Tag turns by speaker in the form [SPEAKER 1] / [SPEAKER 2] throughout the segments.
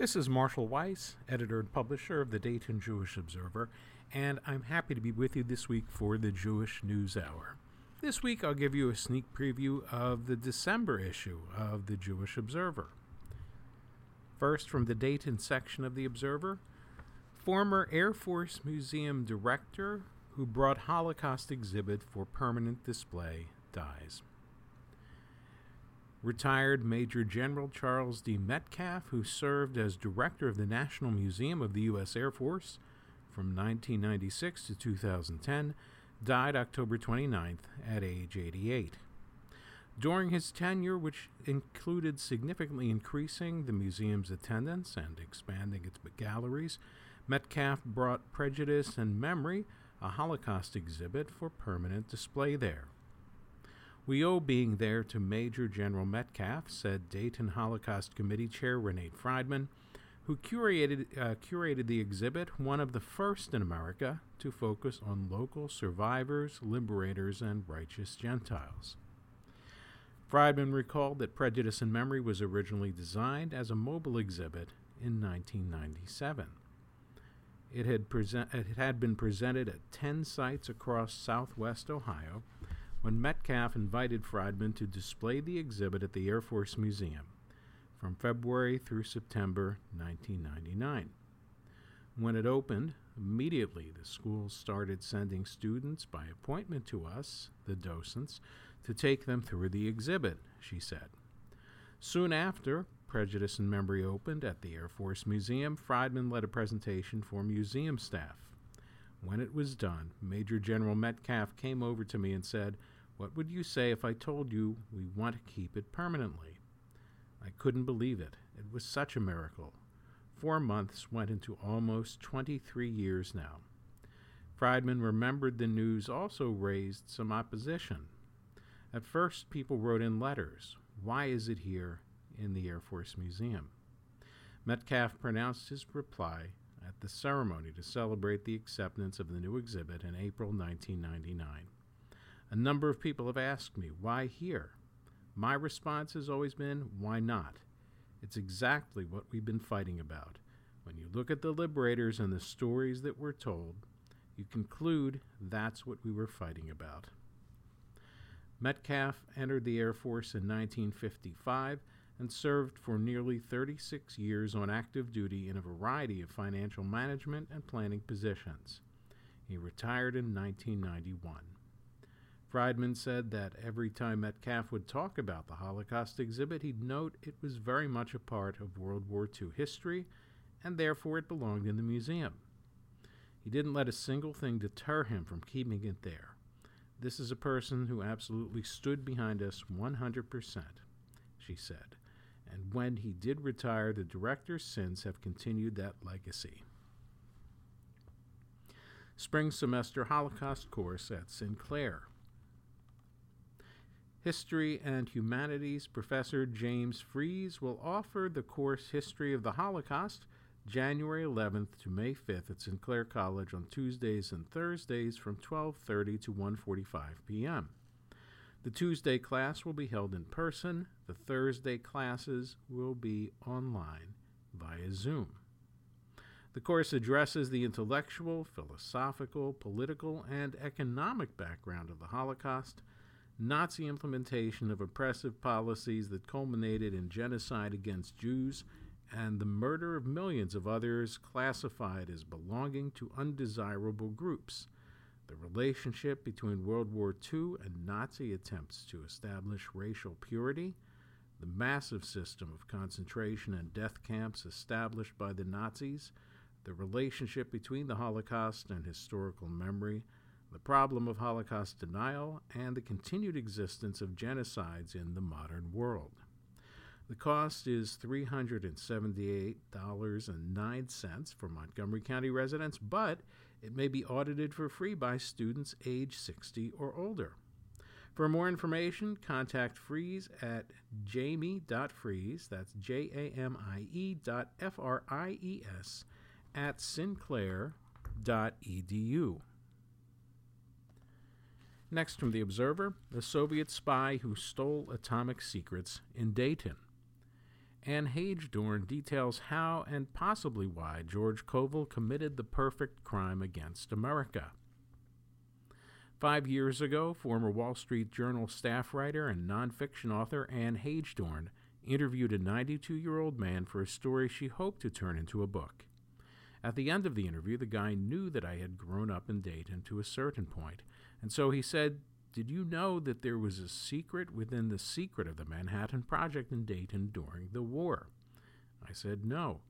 [SPEAKER 1] This is Marshall Weiss, editor and publisher of the Dayton Jewish Observer, and I'm happy to be with you this week for the Jewish News Hour. This week I'll give you a sneak preview of the December issue of the Jewish Observer. First, from the Dayton section of the Observer, former Air Force Museum director who brought Holocaust exhibit for permanent display dies. Retired Major General Charles D. Metcalf, who served as director of the National Museum of the U.S. Air Force from 1996 to 2010, died October 29th at age 88. During his tenure, which included significantly increasing the museum's attendance and expanding its galleries, Metcalf brought Prejudice and Memory, a Holocaust exhibit, for permanent display there. We owe being there to Major General Metcalf, said Dayton Holocaust Committee Chair Renate Friedman, who curated, uh, curated the exhibit, one of the first in America to focus on local survivors, liberators, and righteous Gentiles. Friedman recalled that Prejudice and Memory was originally designed as a mobile exhibit in 1997. It had, it had been presented at 10 sites across southwest Ohio when Metcalf invited Friedman to display the exhibit at the Air Force Museum from February through September 1999. When it opened, immediately the school started sending students by appointment to us, the docents, to take them through the exhibit, she said. Soon after, Prejudice and Memory opened at the Air Force Museum, Friedman led a presentation for museum staff. When it was done, Major General Metcalf came over to me and said, What would you say if I told you we want to keep it permanently? I couldn't believe it. It was such a miracle. Four months went into almost 23 years now. Friedman remembered the news also raised some opposition. At first, people wrote in letters Why is it here in the Air Force Museum? Metcalf pronounced his reply the ceremony to celebrate the acceptance of the new exhibit in April 1999. A number of people have asked me, why here? My response has always been, why not? It's exactly what we've been fighting about. When you look at the liberators and the stories that were told, you conclude that's what we were fighting about. Metcalf entered the Air Force in 1955 and served for nearly 36 years on active duty in a variety of financial management and planning positions. He retired in 1991. Friedman said that every time Metcalf would talk about the Holocaust exhibit, he'd note it was very much a part of World War II history, and therefore it belonged in the museum. He didn't let a single thing deter him from keeping it there. This is a person who absolutely stood behind us 100%, she said and when he did retire, the directors since have continued that legacy. Spring Semester Holocaust course at Sinclair. History and Humanities professor James Fries will offer the course History of the Holocaust January 11th to May 5th at Sinclair College on Tuesdays and Thursdays from 12:30 to 1:45 p.m. The Tuesday class will be held in person. The Thursday classes will be online via Zoom. The course addresses the intellectual, philosophical, political, and economic background of the Holocaust, Nazi implementation of oppressive policies that culminated in genocide against Jews, and the murder of millions of others classified as belonging to undesirable groups the relationship between World War II and Nazi attempts to establish racial purity, the massive system of concentration and death camps established by the Nazis, the relationship between the Holocaust and historical memory, the problem of Holocaust denial, and the continued existence of genocides in the modern world. The cost is $378.09 for Montgomery County residents, but it may be audited for free by students age 60 or older. For more information, contact Fries at jamie.fries, that's J A M I E dot F R I E S, at sinclair.edu. Next from The Observer, the Soviet spy who stole atomic secrets in Dayton. Anne Hagedorn details how and possibly why George Koval committed the perfect crime against America. Five years ago, former Wall Street Journal staff writer and nonfiction author Anne Hagedorn interviewed a 92 year old man for a story she hoped to turn into a book. At the end of the interview, the guy knew that I had grown up in Dayton to a certain point, and so he said, Did you know that there was a secret within the secret of the Manhattan Project in Dayton during the war? I said, No.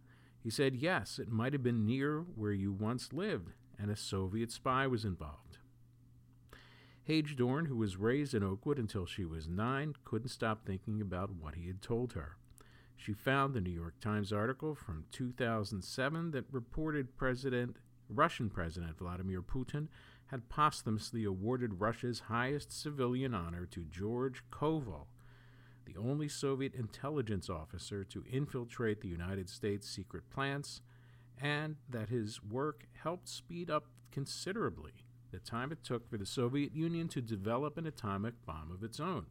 [SPEAKER 1] He said, Yes, it might have been near where you once lived, and a Soviet spy was involved. Hagedorn, who was raised in Oakwood until she was nine, couldn't stop thinking about what he had told her. She found the New York Times article from 2007 that reported President Russian President Vladimir Putin had posthumously awarded Russia's highest civilian honor to George Koval, the only Soviet intelligence officer to infiltrate the United States secret plants, and that his work helped speed up considerably the time it took for the Soviet Union to develop an atomic bomb of its own.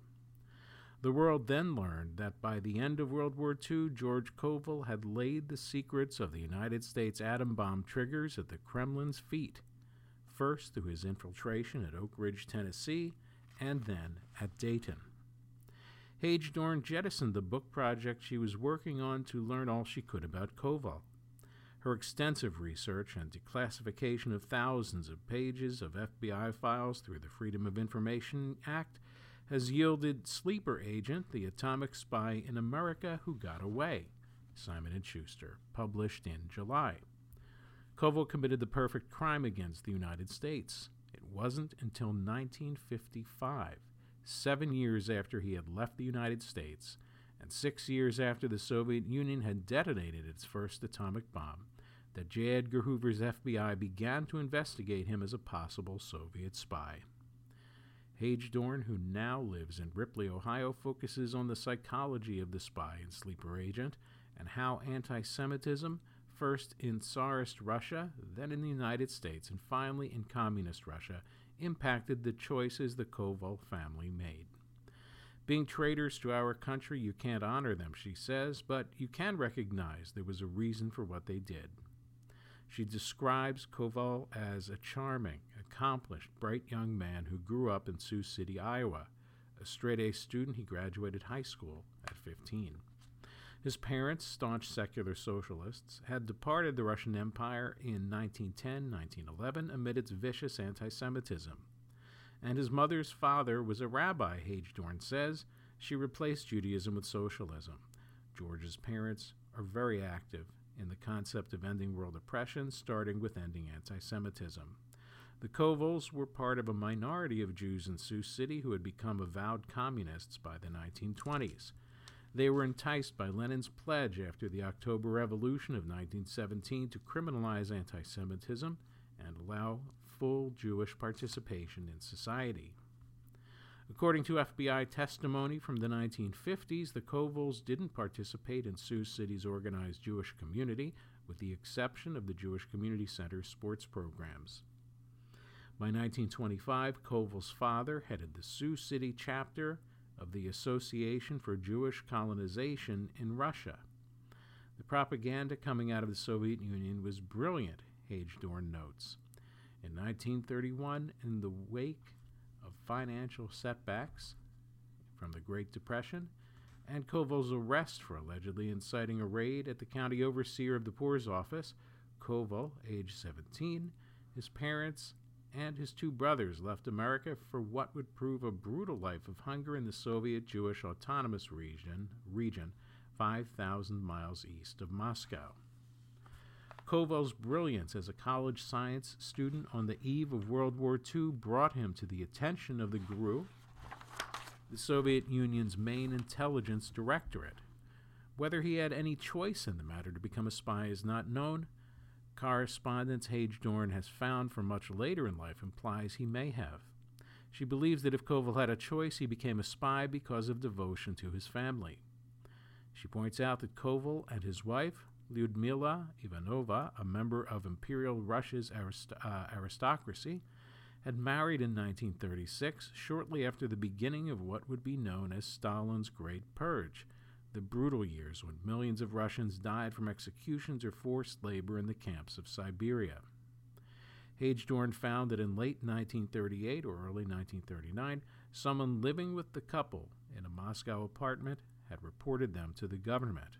[SPEAKER 1] The world then learned that by the end of World War II, George Koval had laid the secrets of the United States atom bomb triggers at the Kremlin's feet, first through his infiltration at Oak Ridge, Tennessee, and then at Dayton. Hagedorn jettisoned the book project she was working on to learn all she could about Koval. Her extensive research and declassification of thousands of pages of FBI files through the Freedom of Information Act has yielded Sleeper Agent, the atomic spy in America who got away, Simon & Schuster, published in July. Koval committed the perfect crime against the United States. It wasn't until 1955, seven years after he had left the United States, and six years after the Soviet Union had detonated its first atomic bomb, that J. Edgar Hoover's FBI began to investigate him as a possible Soviet spy. Hagedorn, who now lives in Ripley, Ohio, focuses on the psychology of the spy and sleeper agent and how anti Semitism, first in Tsarist Russia, then in the United States, and finally in Communist Russia, impacted the choices the Koval family made. Being traitors to our country, you can't honor them, she says, but you can recognize there was a reason for what they did. She describes Koval as a charming, accomplished, bright young man who grew up in Sioux City, Iowa. A straight A student, he graduated high school at 15. His parents, staunch secular socialists, had departed the Russian Empire in 1910 1911 amid its vicious anti Semitism and his mother's father was a rabbi, Hagedorn says. She replaced Judaism with socialism. George's parents are very active in the concept of ending world oppression, starting with ending anti Semitism. The Kovals were part of a minority of Jews in Sioux City who had become avowed communists by the 1920s. They were enticed by Lenin's pledge after the October Revolution of 1917 to criminalize anti Semitism and allow full Jewish participation in society. According to FBI testimony from the 1950s, the Kovals didn't participate in Sioux City's organized Jewish community, with the exception of the Jewish Community Center's sports programs. By 1925, Koval's father headed the Sioux City chapter of the Association for Jewish Colonization in Russia. The propaganda coming out of the Soviet Union was brilliant, Hagedorn notes. In 1931, in the wake of financial setbacks from the Great Depression and Koval's arrest for allegedly inciting a raid at the county overseer of the poor's office, Koval, age 17, his parents, and his two brothers left America for what would prove a brutal life of hunger in the Soviet Jewish Autonomous Region, region 5,000 miles east of Moscow. Koval's brilliance as a college science student on the eve of World War II brought him to the attention of the GRU, the Soviet Union's main intelligence directorate. Whether he had any choice in the matter to become a spy is not known. Correspondence Hagedorn has found for much later in life implies he may have. She believes that if Koval had a choice, he became a spy because of devotion to his family. She points out that Koval and his wife, Lyudmila Ivanova, a member of Imperial Russia's arist- uh, aristocracy, had married in 1936, shortly after the beginning of what would be known as Stalin's Great Purge, the brutal years when millions of Russians died from executions or forced labor in the camps of Siberia. Hagedorn found that in late 1938 or early 1939, someone living with the couple in a Moscow apartment had reported them to the government.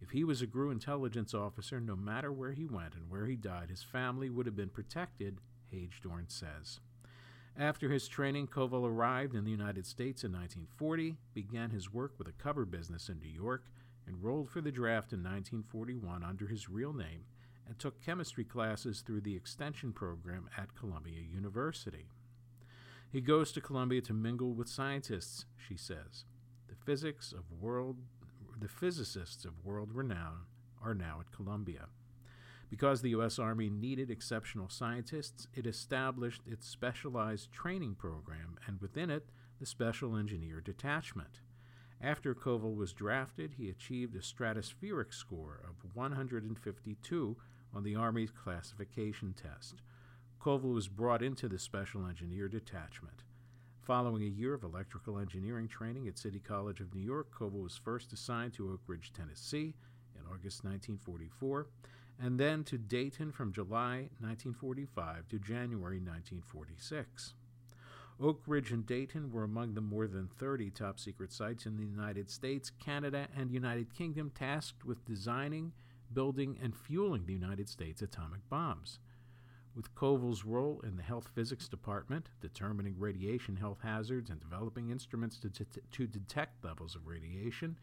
[SPEAKER 1] If he was a GRU intelligence officer, no matter where he went and where he died, his family would have been protected, Hagedorn says. After his training, Koval arrived in the United States in 1940, began his work with a cover business in New York, enrolled for the draft in 1941 under his real name, and took chemistry classes through the extension program at Columbia University. He goes to Columbia to mingle with scientists, she says. The physics of world the physicists of world renown are now at Columbia. Because the U.S. Army needed exceptional scientists, it established its specialized training program and within it, the Special Engineer Detachment. After Koval was drafted, he achieved a stratospheric score of 152 on the Army's classification test. Koval was brought into the Special Engineer Detachment. Following a year of electrical engineering training at City College of New York, Koval was first assigned to Oak Ridge, Tennessee in August 1944, and then to Dayton from July 1945 to January 1946. Oak Ridge and Dayton were among the more than 30 top secret sites in the United States, Canada, and United Kingdom tasked with designing, building, and fueling the United States atomic bombs with Koval's role in the Health Physics Department, determining radiation health hazards and developing instruments to, to, to detect levels of radiation,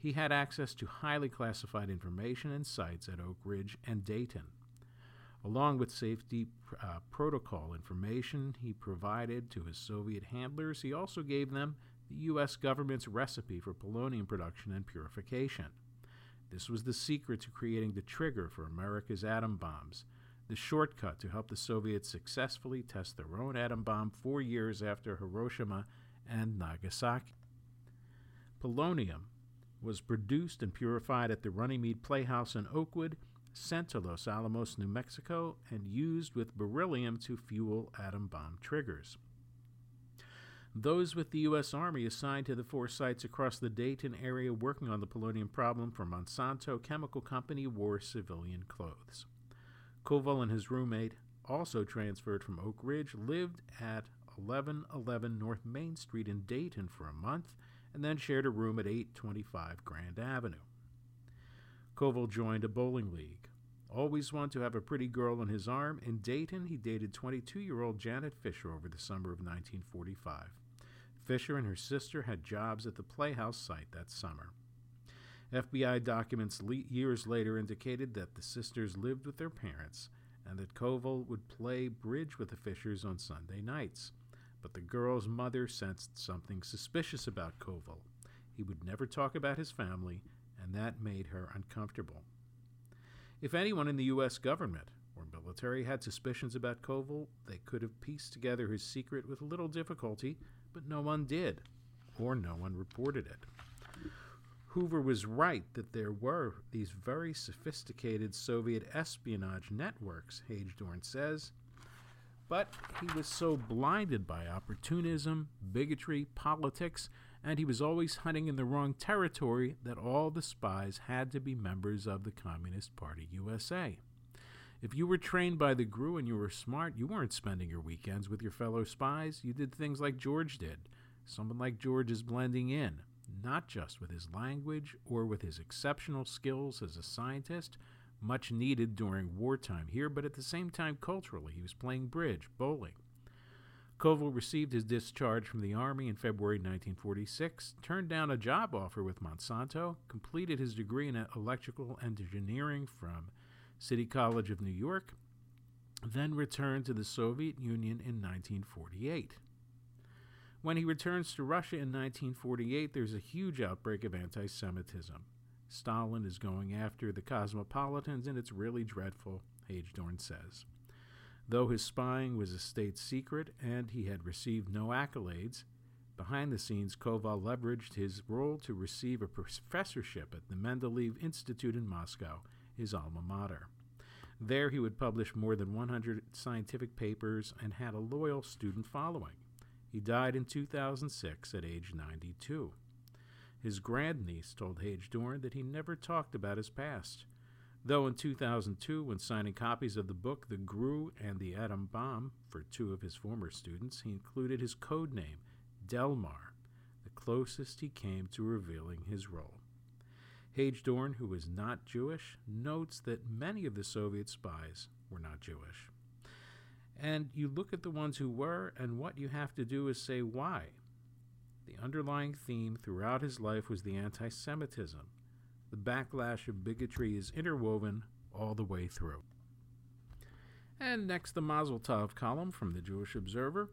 [SPEAKER 1] he had access to highly classified information and sites at Oak Ridge and Dayton. Along with safety uh, protocol information he provided to his Soviet handlers, he also gave them the U.S. government's recipe for polonium production and purification. This was the secret to creating the trigger for America's atom bombs the shortcut to help the Soviets successfully test their own atom bomb four years after Hiroshima and Nagasaki. Polonium was produced and purified at the Runnymede Playhouse in Oakwood, sent to Los Alamos, New Mexico, and used with beryllium to fuel atom bomb triggers. Those with the U.S. Army assigned to the four sites across the Dayton area working on the polonium problem for Monsanto Chemical Company wore civilian clothes. Koval and his roommate, also transferred from Oak Ridge, lived at 1111 North Main Street in Dayton for a month and then shared a room at 825 Grand Avenue. Koval joined a bowling league. Always wanted to have a pretty girl on his arm, in Dayton he dated 22 year old Janet Fisher over the summer of 1945. Fisher and her sister had jobs at the Playhouse site that summer. FBI documents le- years later indicated that the sisters lived with their parents and that Koval would play bridge with the Fishers on Sunday nights. But the girl's mother sensed something suspicious about Koval. He would never talk about his family, and that made her uncomfortable. If anyone in the U.S. government or military had suspicions about Koval, they could have pieced together his secret with little difficulty, but no one did, or no one reported it. Hoover was right that there were these very sophisticated Soviet espionage networks, Hagedorn says, but he was so blinded by opportunism, bigotry, politics, and he was always hunting in the wrong territory that all the spies had to be members of the Communist Party USA. If you were trained by the GRU and you were smart, you weren't spending your weekends with your fellow spies. You did things like George did. Someone like George is blending in not just with his language or with his exceptional skills as a scientist, much needed during wartime here, but at the same time culturally. He was playing bridge, bowling. Koval received his discharge from the Army in February 1946, turned down a job offer with Monsanto, completed his degree in electrical engineering from City College of New York, then returned to the Soviet Union in 1948. When he returns to Russia in 1948, there's a huge outbreak of anti Semitism. Stalin is going after the cosmopolitans, and it's really dreadful, Hagedorn says. Though his spying was a state secret and he had received no accolades, behind the scenes, Koval leveraged his role to receive a professorship at the Mendeleev Institute in Moscow, his alma mater. There, he would publish more than 100 scientific papers and had a loyal student following. He died in 2006 at age 92. His grandniece told Hagedorn that he never talked about his past. Though in 2002, when signing copies of the book The GRU and the Atom Bomb for two of his former students, he included his code name, Delmar, the closest he came to revealing his role. Hagedorn, who is not Jewish, notes that many of the Soviet spies were not Jewish. And you look at the ones who were, and what you have to do is say why. The underlying theme throughout his life was the anti Semitism. The backlash of bigotry is interwoven all the way through. And next, the Mazel Tov column from the Jewish Observer.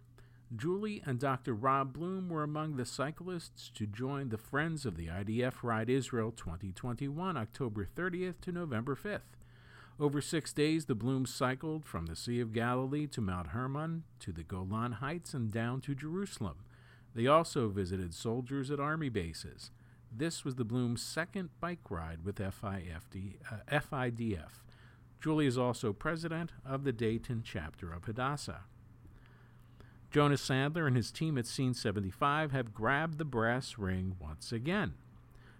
[SPEAKER 1] Julie and Dr. Rob Bloom were among the cyclists to join the Friends of the IDF Ride Israel 2021, October 30th to November 5th. Over six days, the Blooms cycled from the Sea of Galilee to Mount Hermon to the Golan Heights and down to Jerusalem. They also visited soldiers at army bases. This was the Blooms' second bike ride with FIFD, uh, FIDF. Julie is also president of the Dayton chapter of Hadassah. Jonah Sandler and his team at Scene 75 have grabbed the brass ring once again.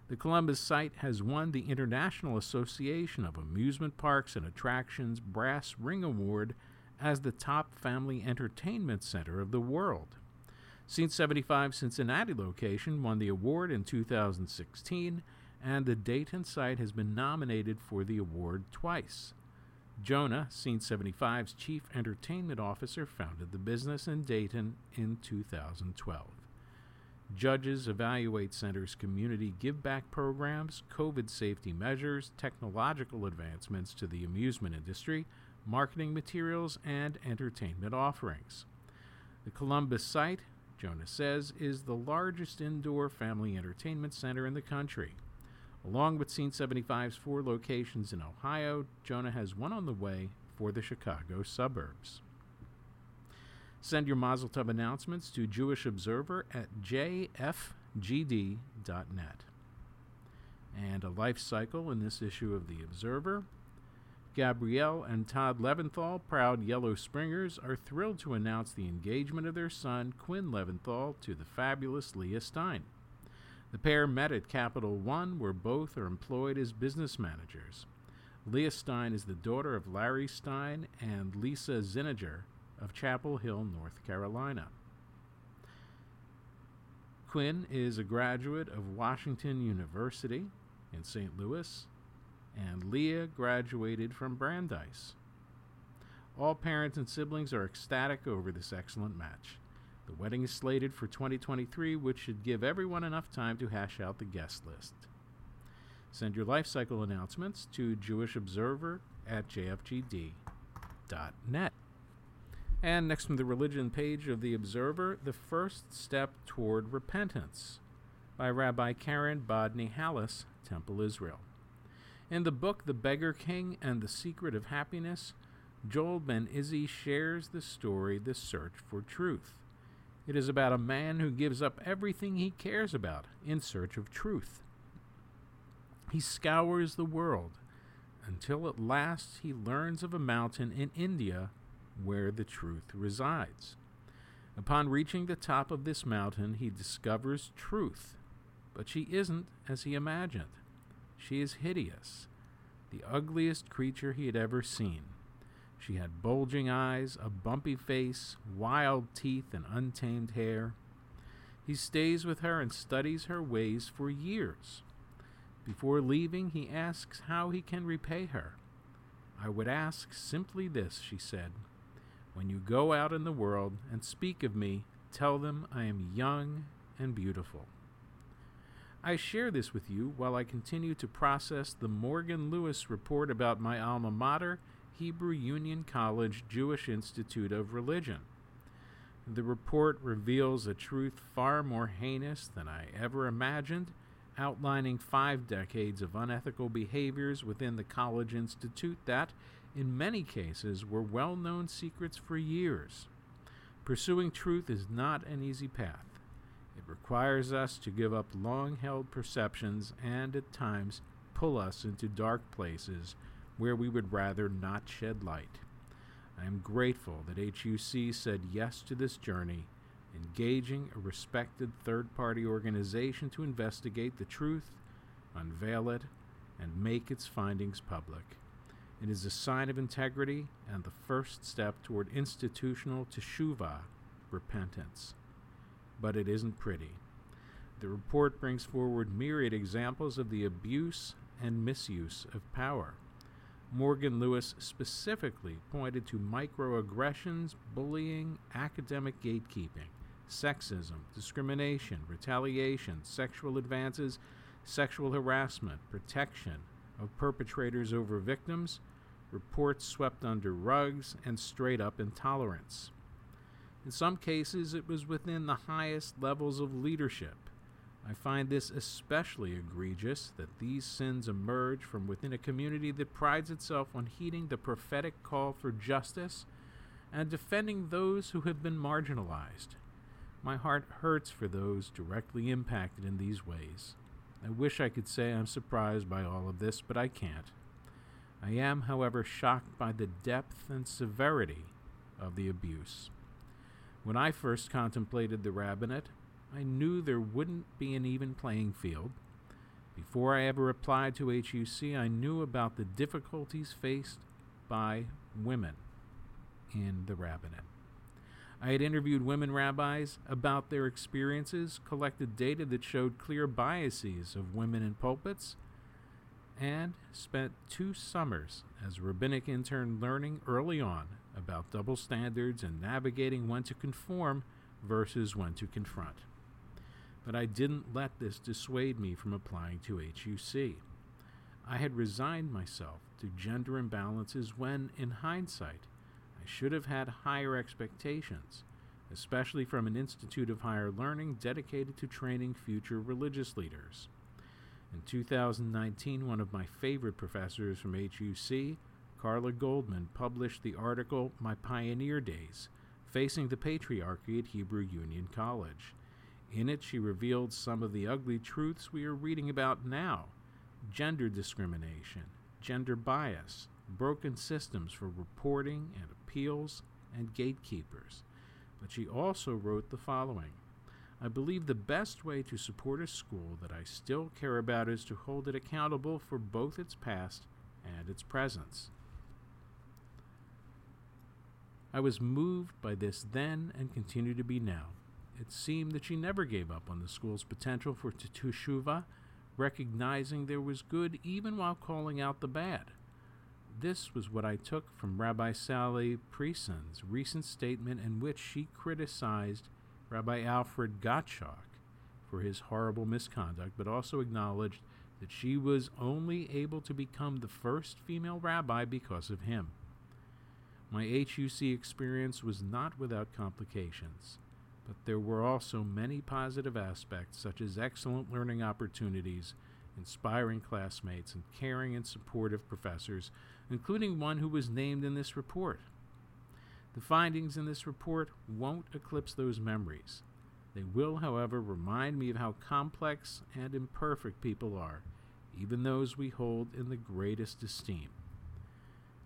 [SPEAKER 1] The Columbus site has won the International Association of Amusement Parks and Attractions Brass Ring Award as the top family entertainment center of the world. Scene 75 Cincinnati location won the award in 2016, and the Dayton site has been nominated for the award twice. Jonah, Scene 75's chief entertainment officer, founded the business in Dayton in 2012. Judges evaluate centers' community give back programs, COVID safety measures, technological advancements to the amusement industry, marketing materials, and entertainment offerings. The Columbus site, Jonah says, is the largest indoor family entertainment center in the country. Along with Scene 75's four locations in Ohio, Jonah has one on the way for the Chicago suburbs. Send your Mazel Tov announcements to Jewish Observer at jfgd.net. And a life cycle in this issue of The Observer. Gabrielle and Todd Leventhal, proud Yellow Springers, are thrilled to announce the engagement of their son, Quinn Leventhal, to the fabulous Leah Stein. The pair met at Capital One, where both are employed as business managers. Leah Stein is the daughter of Larry Stein and Lisa Ziniger, of Chapel Hill, North Carolina. Quinn is a graduate of Washington University in St. Louis, and Leah graduated from Brandeis. All parents and siblings are ecstatic over this excellent match. The wedding is slated for 2023, which should give everyone enough time to hash out the guest list. Send your life cycle announcements to Jewish Observer at jfgd.net. And next from the religion page of The Observer, The First Step Toward Repentance by Rabbi Karen Bodney Halasz, Temple Israel. In the book The Beggar King and the Secret of Happiness, Joel Ben Izzy shares the story The Search for Truth. It is about a man who gives up everything he cares about in search of truth. He scours the world until at last he learns of a mountain in India where the truth resides. Upon reaching the top of this mountain, he discovers truth, but she isn't as he imagined. She is hideous, the ugliest creature he had ever seen. She had bulging eyes, a bumpy face, wild teeth, and untamed hair. He stays with her and studies her ways for years. Before leaving, he asks how he can repay her. I would ask simply this, she said when you go out in the world and speak of me, tell them I am young and beautiful. I share this with you while I continue to process the Morgan Lewis report about my alma mater, Hebrew Union College Jewish Institute of Religion. The report reveals a truth far more heinous than I ever imagined, outlining five decades of unethical behaviors within the college institute that, in many cases, were well known secrets for years. Pursuing truth is not an easy path. It requires us to give up long held perceptions and, at times, pull us into dark places where we would rather not shed light. I am grateful that HUC said yes to this journey engaging a respected third party organization to investigate the truth, unveil it, and make its findings public. It is a sign of integrity and the first step toward institutional teshuvah, repentance. But it isn't pretty. The report brings forward myriad examples of the abuse and misuse of power. Morgan Lewis specifically pointed to microaggressions, bullying, academic gatekeeping, sexism, discrimination, retaliation, sexual advances, sexual harassment, protection of perpetrators over victims, reports swept under rugs, and straight up intolerance. In some cases, it was within the highest levels of leadership. I find this especially egregious that these sins emerge from within a community that prides itself on heeding the prophetic call for justice and defending those who have been marginalized. My heart hurts for those directly impacted in these ways. I wish I could say I'm surprised by all of this, but I can't. I am, however, shocked by the depth and severity of the abuse. When I first contemplated the rabbinate, I knew there wouldn't be an even playing field. Before I ever applied to HUC, I knew about the difficulties faced by women in the rabbinate. I had interviewed women rabbis about their experiences, collected data that showed clear biases of women in pulpits, and spent two summers as a rabbinic intern learning early on about double standards and navigating when to conform versus when to confront. But I didn't let this dissuade me from applying to HUC. I had resigned myself to gender imbalances when, in hindsight, I should have had higher expectations, especially from an institute of higher learning dedicated to training future religious leaders. In 2019, one of my favorite professors from HUC, Karla Goldman, published the article My Pioneer Days Facing the Patriarchy at Hebrew Union College. In it, she revealed some of the ugly truths we are reading about now gender discrimination, gender bias, broken systems for reporting and appeals, and gatekeepers. But she also wrote the following I believe the best way to support a school that I still care about is to hold it accountable for both its past and its presence. I was moved by this then and continue to be now. It seemed that she never gave up on the school's potential for teshuvah, recognizing there was good even while calling out the bad. This was what I took from Rabbi Sally Priesand's recent statement in which she criticized Rabbi Alfred Gottschalk for his horrible misconduct, but also acknowledged that she was only able to become the first female rabbi because of him. My HUC experience was not without complications, but there were also many positive aspects, such as excellent learning opportunities, inspiring classmates, and caring and supportive professors, including one who was named in this report. The findings in this report won't eclipse those memories. They will, however, remind me of how complex and imperfect people are, even those we hold in the greatest esteem.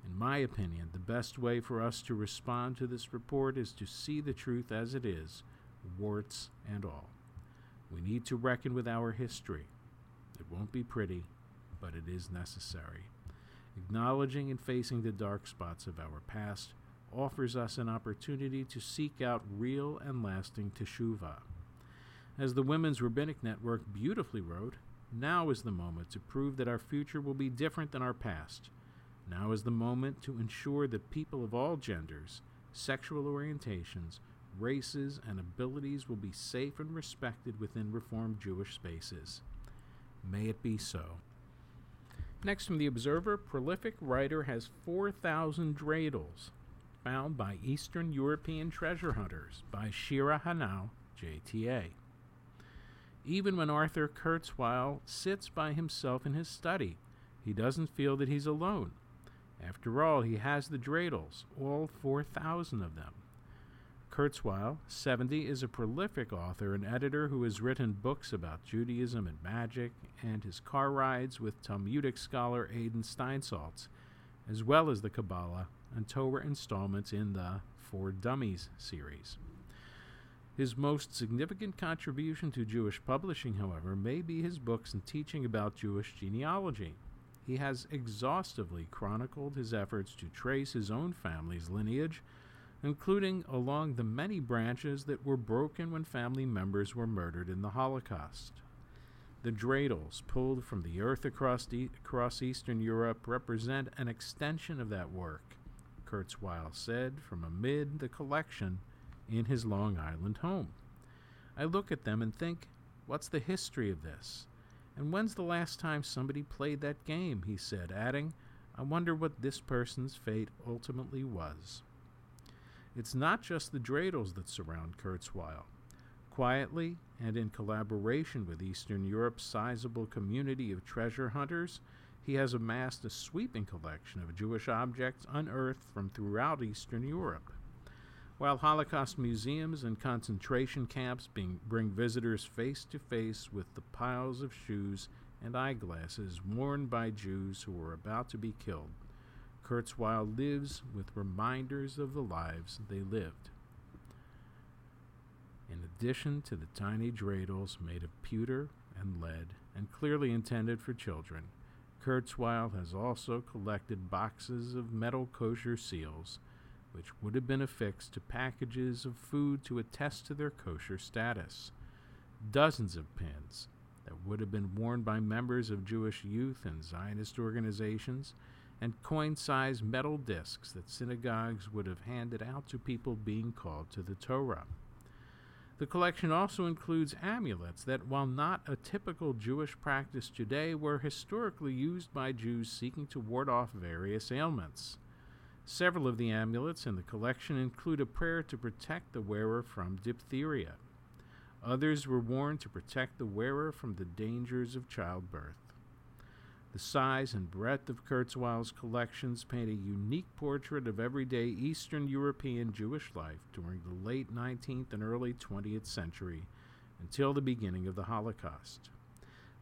[SPEAKER 1] In my opinion, the best way for us to respond to this report is to see the truth as it is, warts and all. We need to reckon with our history. It won't be pretty, but it is necessary. Acknowledging and facing the dark spots of our past offers us an opportunity to seek out real and lasting teshuvah. As the Women's Rabbinic Network beautifully wrote, now is the moment to prove that our future will be different than our past. Now is the moment to ensure that people of all genders, sexual orientations, races, and abilities will be safe and respected within Reformed Jewish spaces. May it be so. Next from The Observer, prolific writer has 4,000 dreidels found by Eastern European treasure hunters by Shira Hanau, JTA. Even when Arthur Kurzweil sits by himself in his study, he doesn't feel that he's alone. After all, he has the dreidels, all 4,000 of them. Kurzweil, 70, is a prolific author and editor who has written books about Judaism and magic, and his car rides with Talmudic scholar Adin Steinsaltz, as well as the Kabbalah and Torah installments in the For Dummies series. His most significant contribution to Jewish publishing, however, may be his books and teaching about Jewish genealogy. He has exhaustively chronicled his efforts to trace his own family's lineage, including along the many branches that were broken when family members were murdered in the Holocaust. The dreidels pulled from the earth across, the, across Eastern Europe represent an extension of that work, Kurzweil said from amid the collection in his Long Island home. I look at them and think, what's the history of this? And when's the last time somebody played that game? he said, adding, I wonder what this person's fate ultimately was. It's not just the dreidels that surround Kurzweil. Quietly and in collaboration with Eastern Europe's sizable community of treasure hunters, he has amassed a sweeping collection of Jewish objects unearthed from throughout Eastern Europe. While Holocaust museums and concentration camps bring visitors face to face with the piles of shoes and eyeglasses worn by Jews who were about to be killed, Kurzweil lives with reminders of the lives they lived. In addition to the tiny dreidels made of pewter and lead and clearly intended for children, Kurzweil has also collected boxes of metal kosher seals, which would have been affixed to packages of food to attest to their kosher status, dozens of pins that would have been worn by members of Jewish youth and Zionist organizations, and coin sized metal discs that synagogues would have handed out to people being called to the Torah. The collection also includes amulets that, while not a typical Jewish practice today, were historically used by Jews seeking to ward off various ailments. Several of the amulets in the collection include a prayer to protect the wearer from diphtheria. Others were worn to protect the wearer from the dangers of childbirth. The size and breadth of Kurzweil's collections paint a unique portrait of everyday Eastern European Jewish life during the late 19th and early 20th century until the beginning of the Holocaust.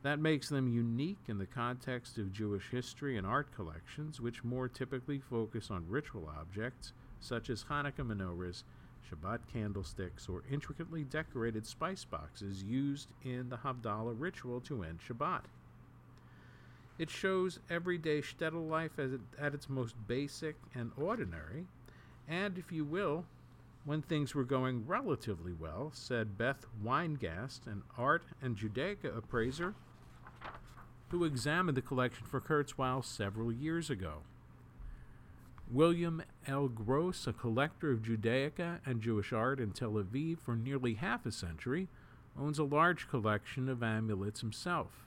[SPEAKER 1] That makes them unique in the context of Jewish history and art collections, which more typically focus on ritual objects such as Hanukkah menorahs, Shabbat candlesticks, or intricately decorated spice boxes used in the Havdalah ritual to end Shabbat. It shows everyday shtetl life it, at its most basic and ordinary, and, if you will, when things were going relatively well, said Beth Weingast, an art and Judaica appraiser who examined the collection for Kurzweil several years ago. William L. Gross, a collector of Judaica and Jewish art in Tel Aviv for nearly half a century, owns a large collection of amulets himself.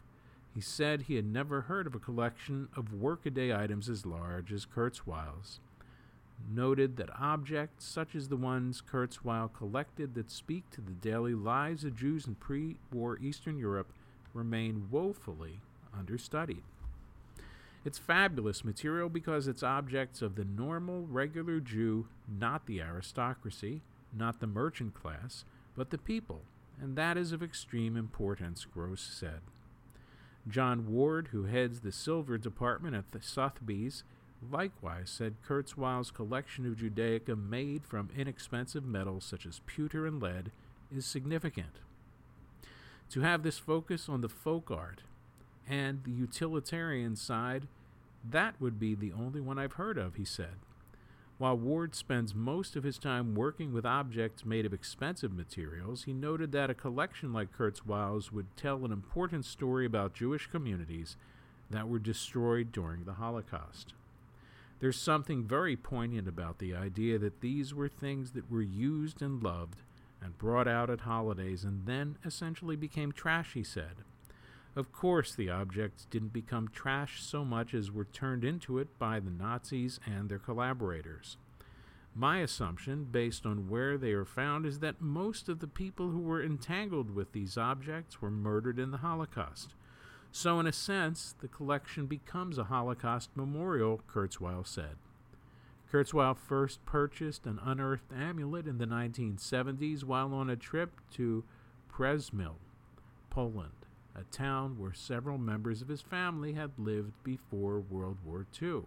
[SPEAKER 1] He said he had never heard of a collection of workaday items as large as Kurzweil's. Noted that objects such as the ones Kurzweil collected that speak to the daily lives of Jews in pre war Eastern Europe remain woefully understudied. It's fabulous material because it's objects of the normal, regular Jew, not the aristocracy, not the merchant class, but the people, and that is of extreme importance, Gross said. John Ward, who heads the silver department at the Sotheby's, likewise said Kurzweil's collection of Judaica made from inexpensive metals such as pewter and lead is significant. To have this focus on the folk art and the utilitarian side, that would be the only one I've heard of, he said. While Ward spends most of his time working with objects made of expensive materials, he noted that a collection like Kurzweil's would tell an important story about Jewish communities that were destroyed during the Holocaust. There's something very poignant about the idea that these were things that were used and loved and brought out at holidays and then essentially became trash, he said. Of course, the objects didn't become trash so much as were turned into it by the Nazis and their collaborators. My assumption, based on where they are found, is that most of the people who were entangled with these objects were murdered in the Holocaust. So, in a sense, the collection becomes a Holocaust memorial, Kurzweil said. Kurzweil first purchased an unearthed amulet in the 1970s while on a trip to Przemyśl, Poland a town where several members of his family had lived before World War II.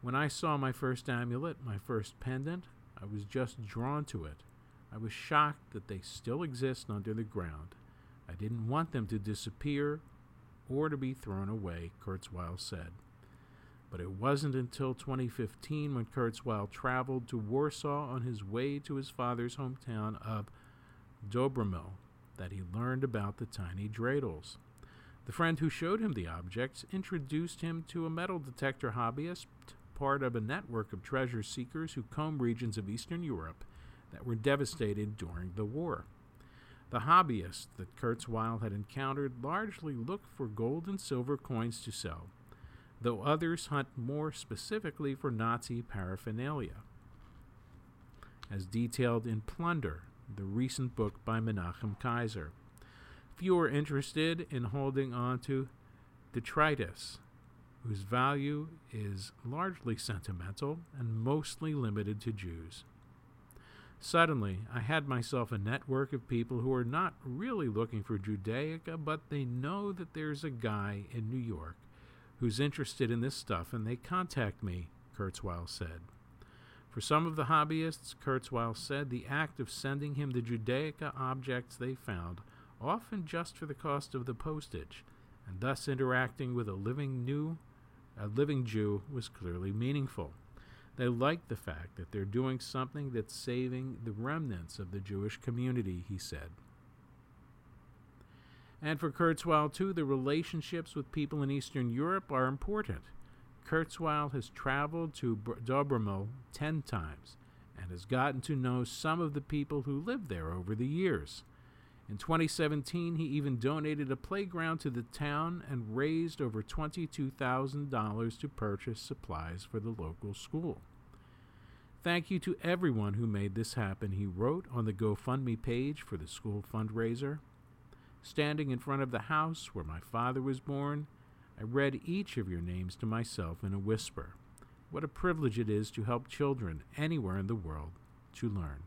[SPEAKER 1] When I saw my first amulet, my first pendant, I was just drawn to it. I was shocked that they still exist under the ground. I didn't want them to disappear or to be thrown away, Kurzweil said. But it wasn't until 2015 when Kurzweil traveled to Warsaw on his way to his father's hometown of Dobromil that he learned about the tiny dreidels. The friend who showed him the objects introduced him to a metal detector hobbyist, part of a network of treasure seekers who comb regions of Eastern Europe that were devastated during the war. The hobbyists that Kurzweil had encountered largely look for gold and silver coins to sell, though others hunt more specifically for Nazi paraphernalia. As detailed in Plunder, the recent book by Menachem Kaiser. Few are interested in holding on to detritus, whose value is largely sentimental and mostly limited to Jews. Suddenly, I had myself a network of people who are not really looking for Judaica, but they know that there's a guy in New York who's interested in this stuff and they contact me, Kurzweil said. For some of the hobbyists, Kurzweil said the act of sending him the Judaica objects they found, often just for the cost of the postage, and thus interacting with a living new a living Jew was clearly meaningful. They like the fact that they're doing something that's saving the remnants of the Jewish community, he said. And for Kurzweil, too, the relationships with people in Eastern Europe are important. Kurzweil has traveled to Dobromil ten times and has gotten to know some of the people who live there over the years. In 2017, he even donated a playground to the town and raised over $22,000 to purchase supplies for the local school. Thank you to everyone who made this happen, he wrote on the GoFundMe page for the school fundraiser. Standing in front of the house where my father was born, I read each of your names to myself in a whisper. What a privilege it is to help children anywhere in the world to learn.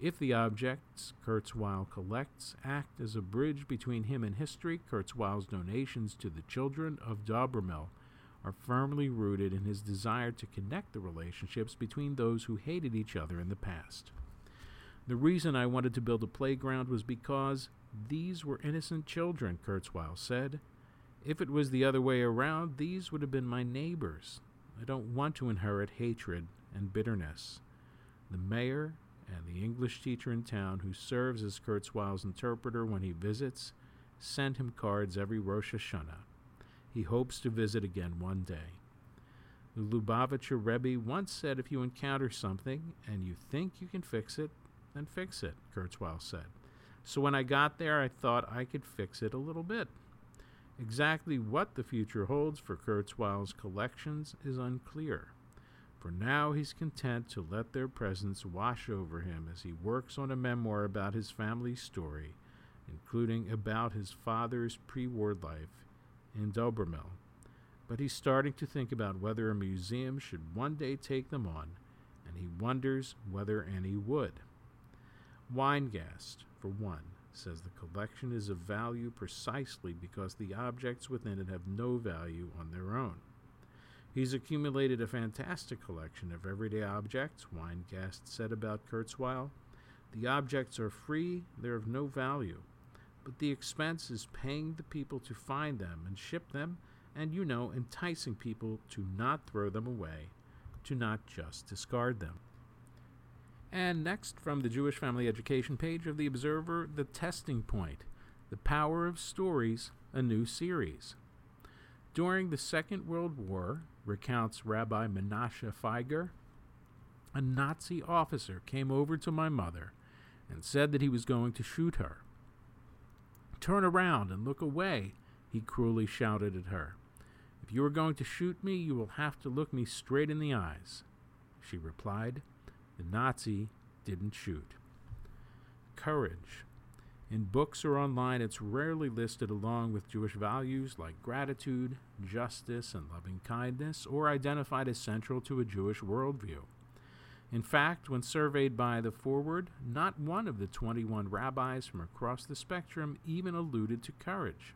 [SPEAKER 1] If the objects Kurzweil collects act as a bridge between him and history, Kurzweil's donations to the children of Dobromil are firmly rooted in his desire to connect the relationships between those who hated each other in the past. The reason I wanted to build a playground was because these were innocent children, Kurzweil said. If it was the other way around, these would have been my neighbors. I don't want to inherit hatred and bitterness. The mayor and the English teacher in town who serves as Kurzweil's interpreter when he visits send him cards every Rosh Hashanah. He hopes to visit again one day. The Lubavitcher Rebbe once said if you encounter something and you think you can fix it, then fix it, Kurzweil said. So when I got there, I thought I could fix it a little bit. Exactly what the future holds for Kurzweil's collections is unclear. For now, he's content to let their presence wash over him as he works on a memoir about his family's story, including about his father's pre war life in Dobromil. But he's starting to think about whether a museum should one day take them on, and he wonders whether any would. Weingast, for one, says the collection is of value precisely because the objects within it have no value on their own. He's accumulated a fantastic collection of everyday objects, Weingast said about Kurzweil. The objects are free, they're of no value, but the expense is paying the people to find them and ship them, and, you know, enticing people to not throw them away, to not just discard them. And next, from the Jewish Family Education page of The Observer, The Testing Point The Power of Stories, a new series. During the Second World War, recounts Rabbi Menashe Feiger, a Nazi officer came over to my mother and said that he was going to shoot her. Turn around and look away, he cruelly shouted at her. If you are going to shoot me, you will have to look me straight in the eyes. She replied, the Nazi didn't shoot. Courage. In books or online, it's rarely listed along with Jewish values like gratitude, justice, and loving kindness, or identified as central to a Jewish worldview. In fact, when surveyed by the Forward, not one of the 21 rabbis from across the spectrum even alluded to courage.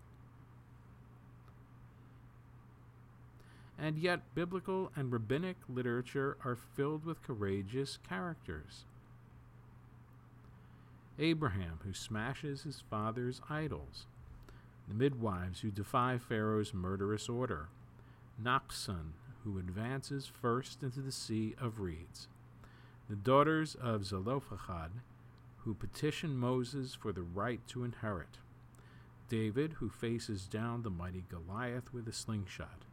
[SPEAKER 1] And yet biblical and rabbinic literature are filled with courageous characters. Abraham, who smashes his father's idols, the midwives who defy Pharaoh's murderous order, Nachshon, who advances first into the sea of reeds, the daughters of Zelophehad, who petition Moses for the right to inherit, David, who faces down the mighty Goliath with a slingshot,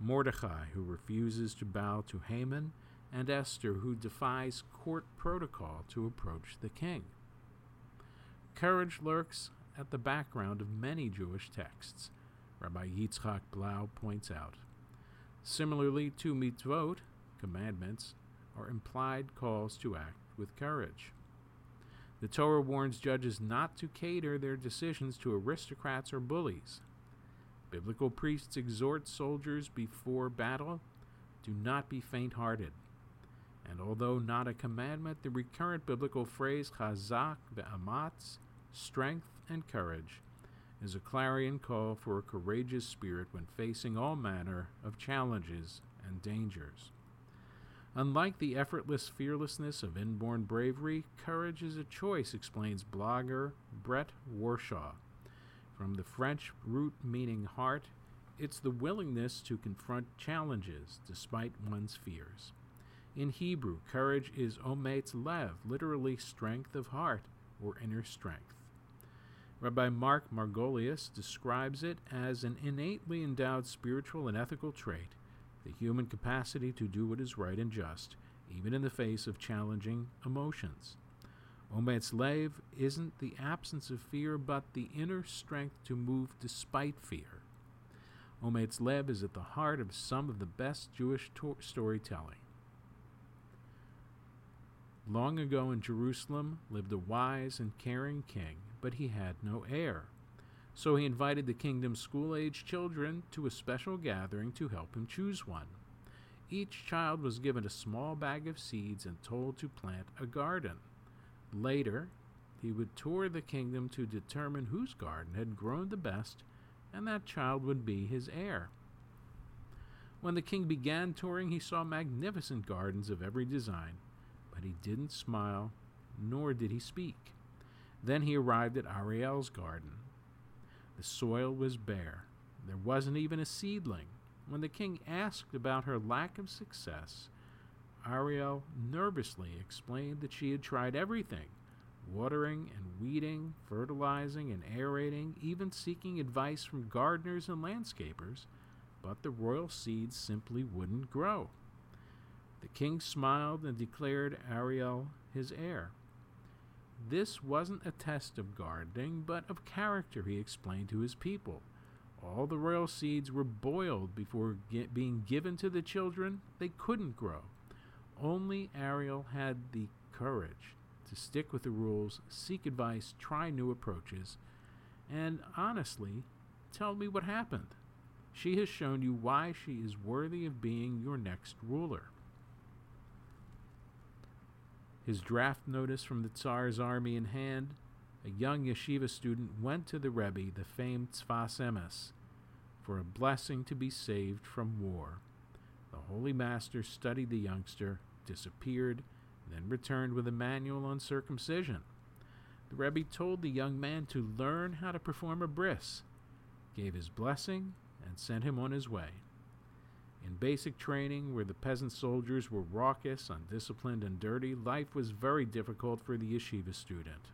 [SPEAKER 1] Mordecai, who refuses to bow to Haman, and Esther, who defies court protocol to approach the king. Courage lurks at the background of many Jewish texts, Rabbi Yitzchak Blau points out. Similarly, two mitzvot, commandments, are implied calls to act with courage. The Torah warns judges not to cater their decisions to aristocrats or bullies. Biblical priests exhort soldiers before battle do not be faint hearted. And although not a commandment, the recurrent biblical phrase chazak ve'amatz, strength and courage, is a clarion call for a courageous spirit when facing all manner of challenges and dangers. Unlike the effortless fearlessness of inborn bravery, courage is a choice, explains blogger Brett Warshaw. From the French root meaning heart, it's the willingness to confront challenges despite one's fears. In Hebrew, courage is ometz lev, literally strength of heart or inner strength. Rabbi Marc Margolius describes it as an innately endowed spiritual and ethical trait, the human capacity to do what is right and just, even in the face of challenging emotions. Ometz lev isn't the absence of fear, but the inner strength to move despite fear. Ometz lev is at the heart of some of the best Jewish to- storytelling. Long ago in Jerusalem lived a wise and caring king, but he had no heir. So he invited the kingdom's school age children to a special gathering to help him choose one. Each child was given a small bag of seeds and told to plant a garden. Later, he would tour the kingdom to determine whose garden had grown the best, and that child would be his heir. When the king began touring, he saw magnificent gardens of every design, but he didn't smile, nor did he speak. Then he arrived at Ariel's garden. The soil was bare. There wasn't even a seedling. When the king asked about her lack of success, Ariel nervously explained that she had tried everything watering and weeding, fertilizing and aerating, even seeking advice from gardeners and landscapers, but the royal seeds simply wouldn't grow. The king smiled and declared Ariel his heir. This wasn't a test of gardening, but of character, he explained to his people. All the royal seeds were boiled before ge- being given to the children. They couldn't grow. Only Ariel had the courage to stick with the rules, seek advice, try new approaches, and honestly, tell me what happened. She has shown you why she is worthy of being your next ruler. His draft notice from the Tsar's army in hand, a young yeshiva student went to the Rebbe, the famed Tzfas Emes, for a blessing to be saved from war. The Holy Master studied the youngster, disappeared, then returned with a manual on circumcision. The Rebbe told the young man to learn how to perform a bris, gave his blessing, and sent him on his way. In basic training, where the peasant soldiers were raucous, undisciplined, and dirty, life was very difficult for the yeshiva student.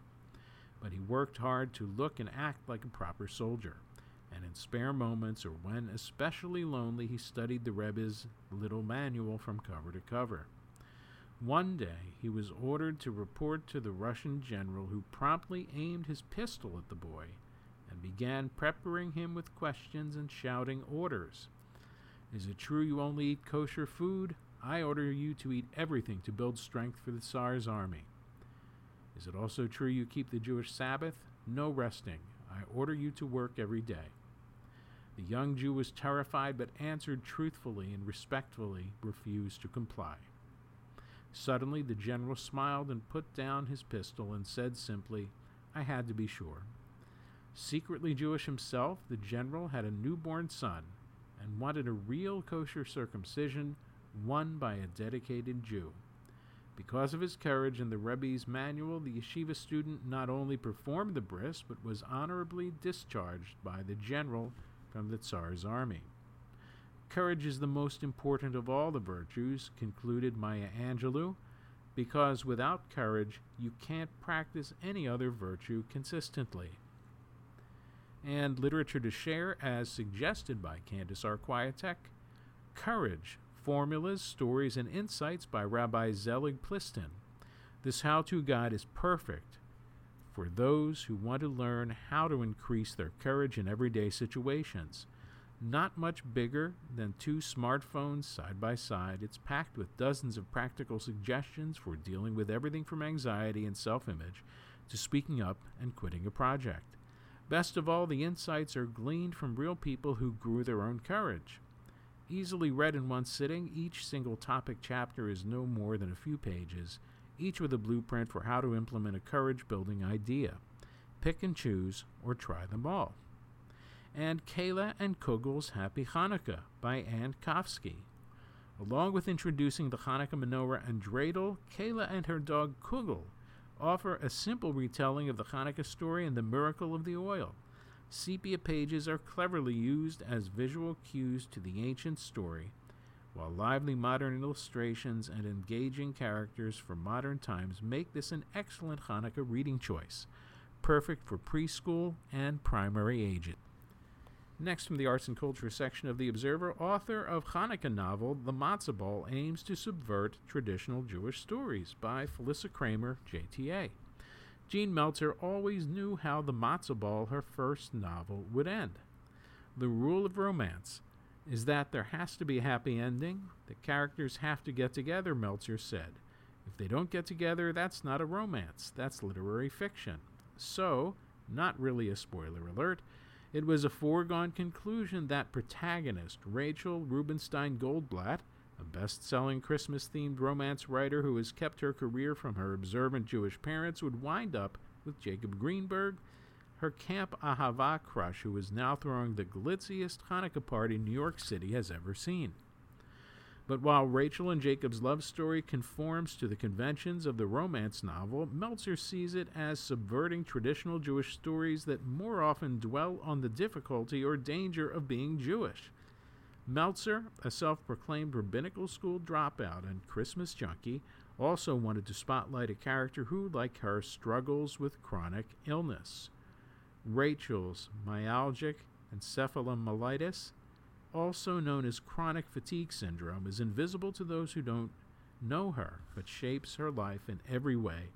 [SPEAKER 1] But he worked hard to look and act like a proper soldier, and in spare moments or when especially lonely, he studied the Rebbe's little manual from cover to cover. One day, he was ordered to report to the Russian general, who promptly aimed his pistol at the boy and began peppering him with questions and shouting orders. Is it true you only eat kosher food? I order you to eat everything to build strength for the Tsar's army. Is it also true you keep the Jewish Sabbath? No resting. I order you to work every day. The young Jew was terrified but answered truthfully and respectfully refused to comply. Suddenly the general smiled and put down his pistol and said simply, I had to be sure. Secretly Jewish himself, the general had a newborn son and wanted a real kosher circumcision, won by a dedicated Jew. Because of his courage and the Rebbe's manual, the yeshiva student not only performed the bris, but was honorably discharged by the general from the Tsar's army. Courage is the most important of all the virtues, concluded Maya Angelou, because without courage you can't practice any other virtue consistently. And literature to share, as suggested by Candace R. Kwiatek, Courage Formulas, Stories, and Insights by Rabbi Zelig Pliskin. This how to guide is perfect for those who want to learn how to increase their courage in everyday situations. Not much bigger than two smartphones side by side, it's packed with dozens of practical suggestions for dealing with everything from anxiety and self image to speaking up and quitting a project. Best of all, the insights are gleaned from real people who grew their own courage. Easily read in one sitting, each single topic chapter is no more than a few pages, each with a blueprint for how to implement a courage building idea. Pick and choose, or try them all. And Kayla and Kugel's Happy Hanukkah by Ann Kofsky. Along with introducing the Hanukkah menorah and dreidel, Kayla and her dog Kugel offer a simple retelling of the Hanukkah story and the miracle of the oil. Sepia pages are cleverly used as visual cues to the ancient story, while lively modern illustrations and engaging characters from modern times make this an excellent Hanukkah reading choice, perfect for preschool and primary ages. Next, from the Arts and Culture section of The Observer, author of Hanukkah novel The Matzah Ball aims to subvert traditional Jewish stories by Felissa Kramer, JTA. Jean Meltzer always knew how the matzah ball, her first novel, would end. The rule of romance is that there has to be a happy ending. The characters have to get together, Meltzer said. If they don't get together, that's not a romance, that's literary fiction. So, not really a spoiler alert, it was a foregone conclusion that protagonist Rachel Rubinstein Goldblatt a best selling Christmas themed romance writer who has kept her career from her observant Jewish parents, would wind up with Jacob Greenberg, her Camp Ahava crush, who is now throwing the glitziest Hanukkah party New York City has ever seen. But while Rachel and Jacob's love story conforms to the conventions of the romance novel, Meltzer sees it as subverting traditional Jewish stories that more often dwell on the difficulty or danger of being Jewish Meltzer, a self proclaimed rabbinical school dropout and Christmas junkie, also wanted to spotlight a character who, like her, struggles with chronic illness. Rachel's myalgic encephalomyelitis, also known as chronic fatigue syndrome, is invisible to those who don't know her, but shapes her life in every way,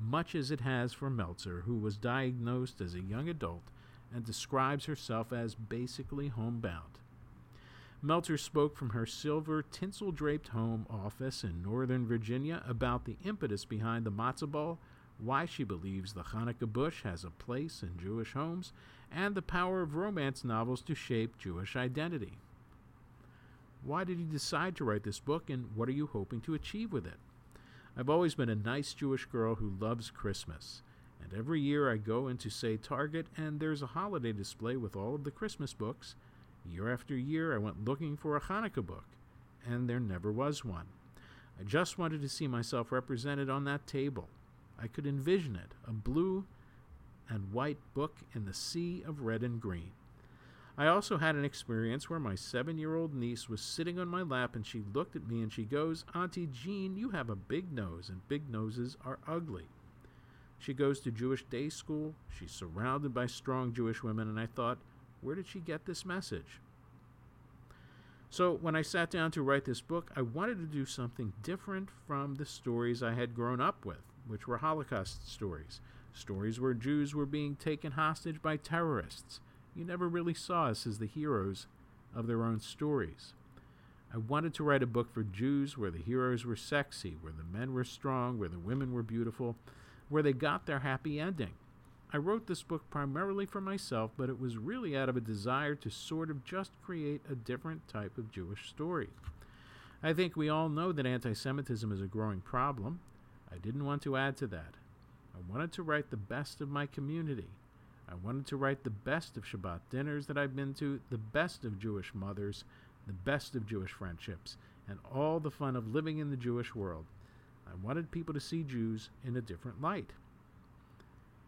[SPEAKER 1] much as it has for Meltzer, who was diagnosed as a young adult and describes herself as basically homebound. Meltzer spoke from her silver, tinsel draped home office in Northern Virginia about the impetus behind the matzah ball, why she believes the Hanukkah bush has a place in Jewish homes, and the power of romance novels to shape Jewish identity. Why did you decide to write this book, and what are you hoping to achieve with it? I've always been a nice Jewish girl who loves Christmas. And every year I go into, say, Target, and there's a holiday display with all of the Christmas books, Year after year, I went looking for a Hanukkah book, and there never was one. I just wanted to see myself represented on that table. I could envision it a blue and white book in the sea of red and green. I also had an experience where my seven year old niece was sitting on my lap and she looked at me and she goes, Auntie Jean, you have a big nose, and big noses are ugly. She goes to Jewish day school. She's surrounded by strong Jewish women, and I thought, where did she get this message? So, when I sat down to write this book, I wanted to do something different from the stories I had grown up with, which were Holocaust stories. Stories where Jews were being taken hostage by terrorists. You never really saw us as the heroes of their own stories. I wanted to write a book for Jews where the heroes were sexy, where the men were strong, where the women were beautiful, where they got their happy ending. I wrote this book primarily for myself, but it was really out of a desire to sort of just create a different type of Jewish story. I think we all know that anti Semitism is a growing problem. I didn't want to add to that. I wanted to write the best of my community. I wanted to write the best of Shabbat dinners that I've been to, the best of Jewish mothers, the best of Jewish friendships, and all the fun of living in the Jewish world. I wanted people to see Jews in a different light.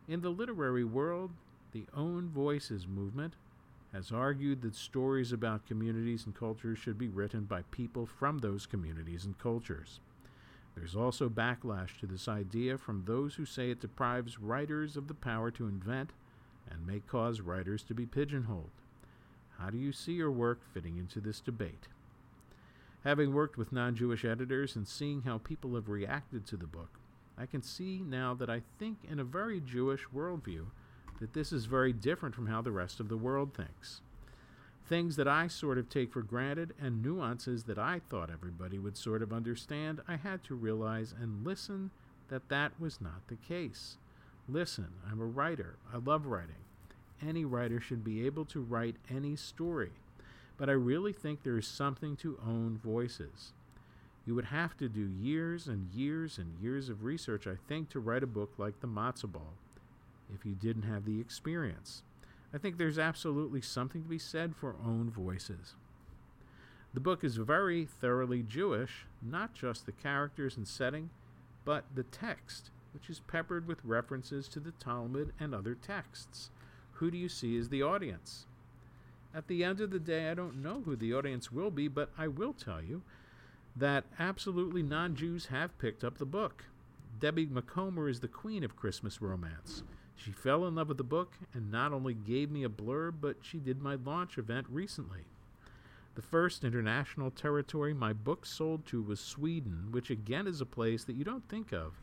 [SPEAKER 1] In the literary world, the Own Voices movement has argued that stories about communities and cultures should be written by people from those communities and cultures. There's also backlash to this idea from those who say it deprives writers of the power to invent and may cause writers to be pigeonholed. How do you see your work fitting into this debate? Having worked with non Jewish editors and seeing how people have reacted to the book, I can see now that I think, in a very Jewish worldview, that this is very different from how the rest of the world thinks. Things that I sort of take for granted and nuances that I thought everybody would sort of understand, I had to realize and listen that that was not the case. Listen, I'm a writer. I love writing. Any writer should be able to write any story. But I really think there is something to own voices. You would have to do years and years and years of research, I think, to write a book like The Matzah Ball if you didn't have the experience. I think there's absolutely something to be said for own voices. The book is very thoroughly Jewish, not just the characters and setting, but the text, which is peppered with references to the Talmud and other texts. Who do you see as the audience? At the end of the day, I don't know who the audience will be, but I will tell you that absolutely non Jews have picked up the book. Debbie Macomber is the queen of Christmas romance. She fell in love with the book and not only gave me a blurb, but she did my launch event recently. The first international territory my book sold to was Sweden, which again is a place that you don't think of,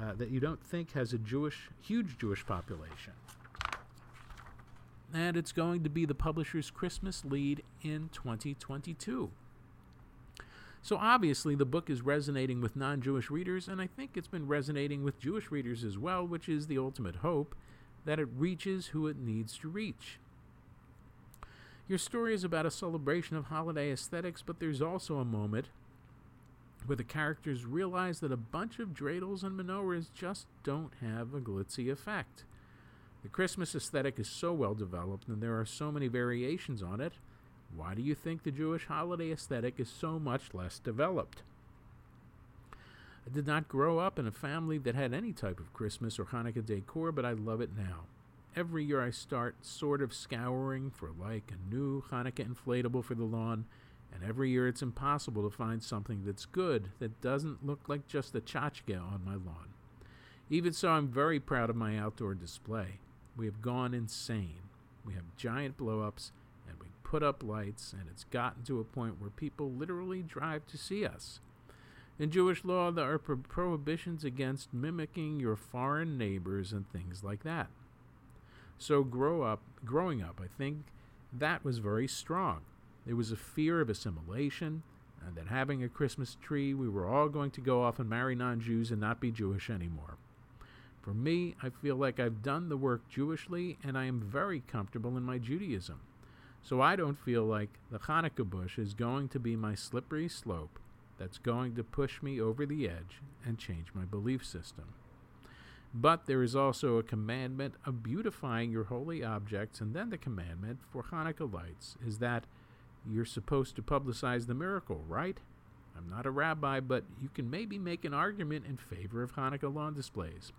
[SPEAKER 1] uh, that you don't think has a Jewish, huge Jewish population. And it's going to be the publisher's Christmas lead in 2022. So obviously, the book is resonating with non Jewish readers, and I think it's been resonating with Jewish readers as well, which is the ultimate hope that it reaches who it needs to reach. Your story is about a celebration of holiday aesthetics, but there's also a moment where the characters realize that a bunch of dreidels and menorahs just don't have a glitzy effect. The Christmas aesthetic is so well developed, and there are so many variations on it why do you think the Jewish holiday aesthetic is so much less developed? I did not grow up in a family that had any type of Christmas or Hanukkah decor, but I love it now. Every year I start sort of scouring for like a new Hanukkah inflatable for the lawn, and every year it's impossible to find something that's good that doesn't look like just a tchotchke on my lawn. Even so, I'm very proud of my outdoor display. We have gone insane. We have giant blow ups put up lights, and it's gotten to a point where people literally drive to see us. In Jewish law, there are pro- prohibitions against mimicking your foreign neighbors and things like that. So, grow up, growing up, I think that was very strong. There was a fear of assimilation, and that having a Christmas tree, we were all going to go off and marry non Jews and not be Jewish anymore. For me, I feel like I've done the work Jewishly, and I am very comfortable in my Judaism. So I don't feel like the Hanukkah bush is going to be my slippery slope that's going to push me over the edge and change my belief system. But there is also a commandment of beautifying your holy objects, and then the commandment for Hanukkah lights is that you're supposed to publicize the miracle, right? I'm not a rabbi, but you can maybe make an argument in favor of Hanukkah lawn displays.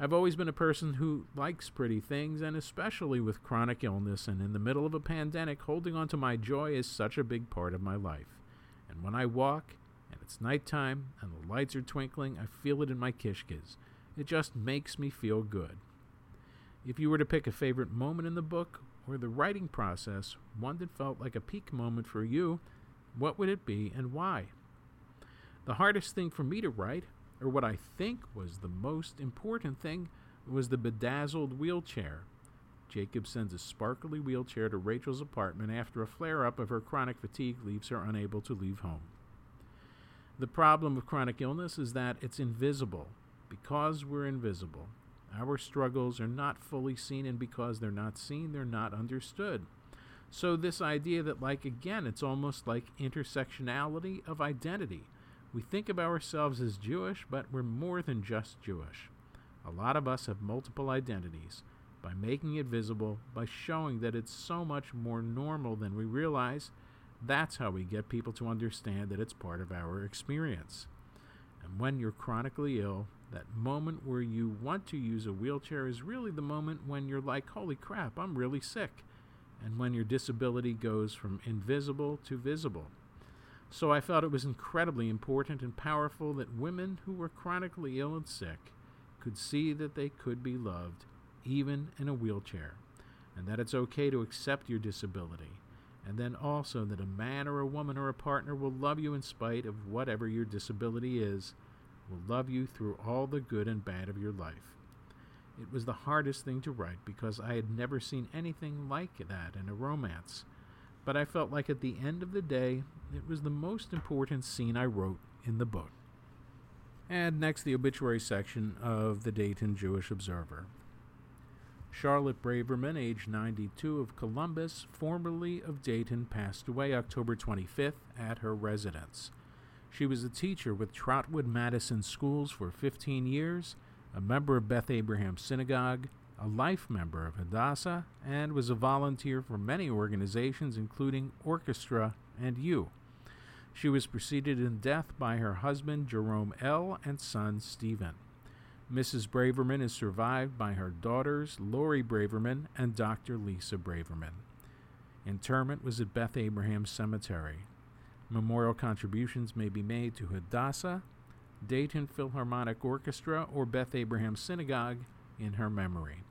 [SPEAKER 1] I've always been a person who likes pretty things, and especially with chronic illness and in the middle of a pandemic, holding on to my joy is such a big part of my life. And when I walk, and it's nighttime, and the lights are twinkling, I feel it in my kishkes. It just makes me feel good. If you were to pick a favorite moment in the book or the writing process, one that felt like a peak moment for you, what would it be and why? The hardest thing for me to write or what I think was the most important thing, was the bedazzled wheelchair. Jacob sends a sparkly wheelchair to Rachel's apartment after a flare up of her chronic fatigue leaves her unable to leave home. The problem of chronic illness is that it's invisible. Because we're invisible, our struggles are not fully seen, and because they're not seen, they're not understood. So, this idea that, like, again, it's almost like intersectionality of identity we think of ourselves as Jewish, but we're more than just Jewish. A lot of us have multiple identities. By making it visible, by showing that it's so much more normal than we realize, that's how we get people to understand that it's part of our experience. And when you're chronically ill, that moment where you want to use a wheelchair is really the moment when you're like, holy crap, I'm really sick. And when your disability goes from invisible to visible. So I felt it was incredibly important and powerful that women who were chronically ill and sick could see that they could be loved, even in a wheelchair, and that it's okay to accept your disability, and then also that a man or a woman or a partner will love you in spite of whatever your disability is, will love you through all the good and bad of your life. It was the hardest thing to write because I had never seen anything like that in a romance but I felt like at the end of the day, it was the most important scene I wrote in the book. And next, the obituary section of the Dayton Jewish Observer. Charlotte Braverman, age 92, of Columbus, formerly of Dayton, passed away October 25th at her residence. She was a teacher with Trotwood Madison Schools for 15 years, a member of Beth Abraham Synagogue, a life member of Hadassah, and was a volunteer for many organizations, including Orchestra and You. She was preceded in death by her husband Jerome L. and son Stephen. Mrs. Braverman is survived by her daughters Lori Braverman and Dr. Lisa Braverman. Interment was at Beth Abraham Cemetery. Memorial contributions may be made to Hadassah, Dayton Philharmonic Orchestra, or Beth Abraham Synagogue in her memory.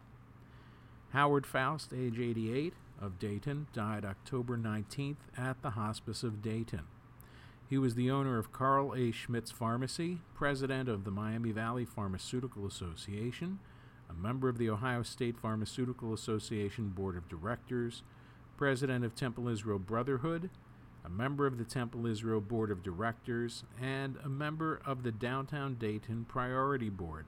[SPEAKER 1] Howard Faust, age 88, of Dayton, died October 19th at the Hospice of Dayton. He was the owner of Carl A. Schmitz Pharmacy, president of the Miami Valley Pharmaceutical Association, a member of the Ohio State Pharmaceutical Association Board of Directors, president of Temple Israel Brotherhood, a member of the Temple Israel Board of Directors, and a member of the Downtown Dayton Priority Board.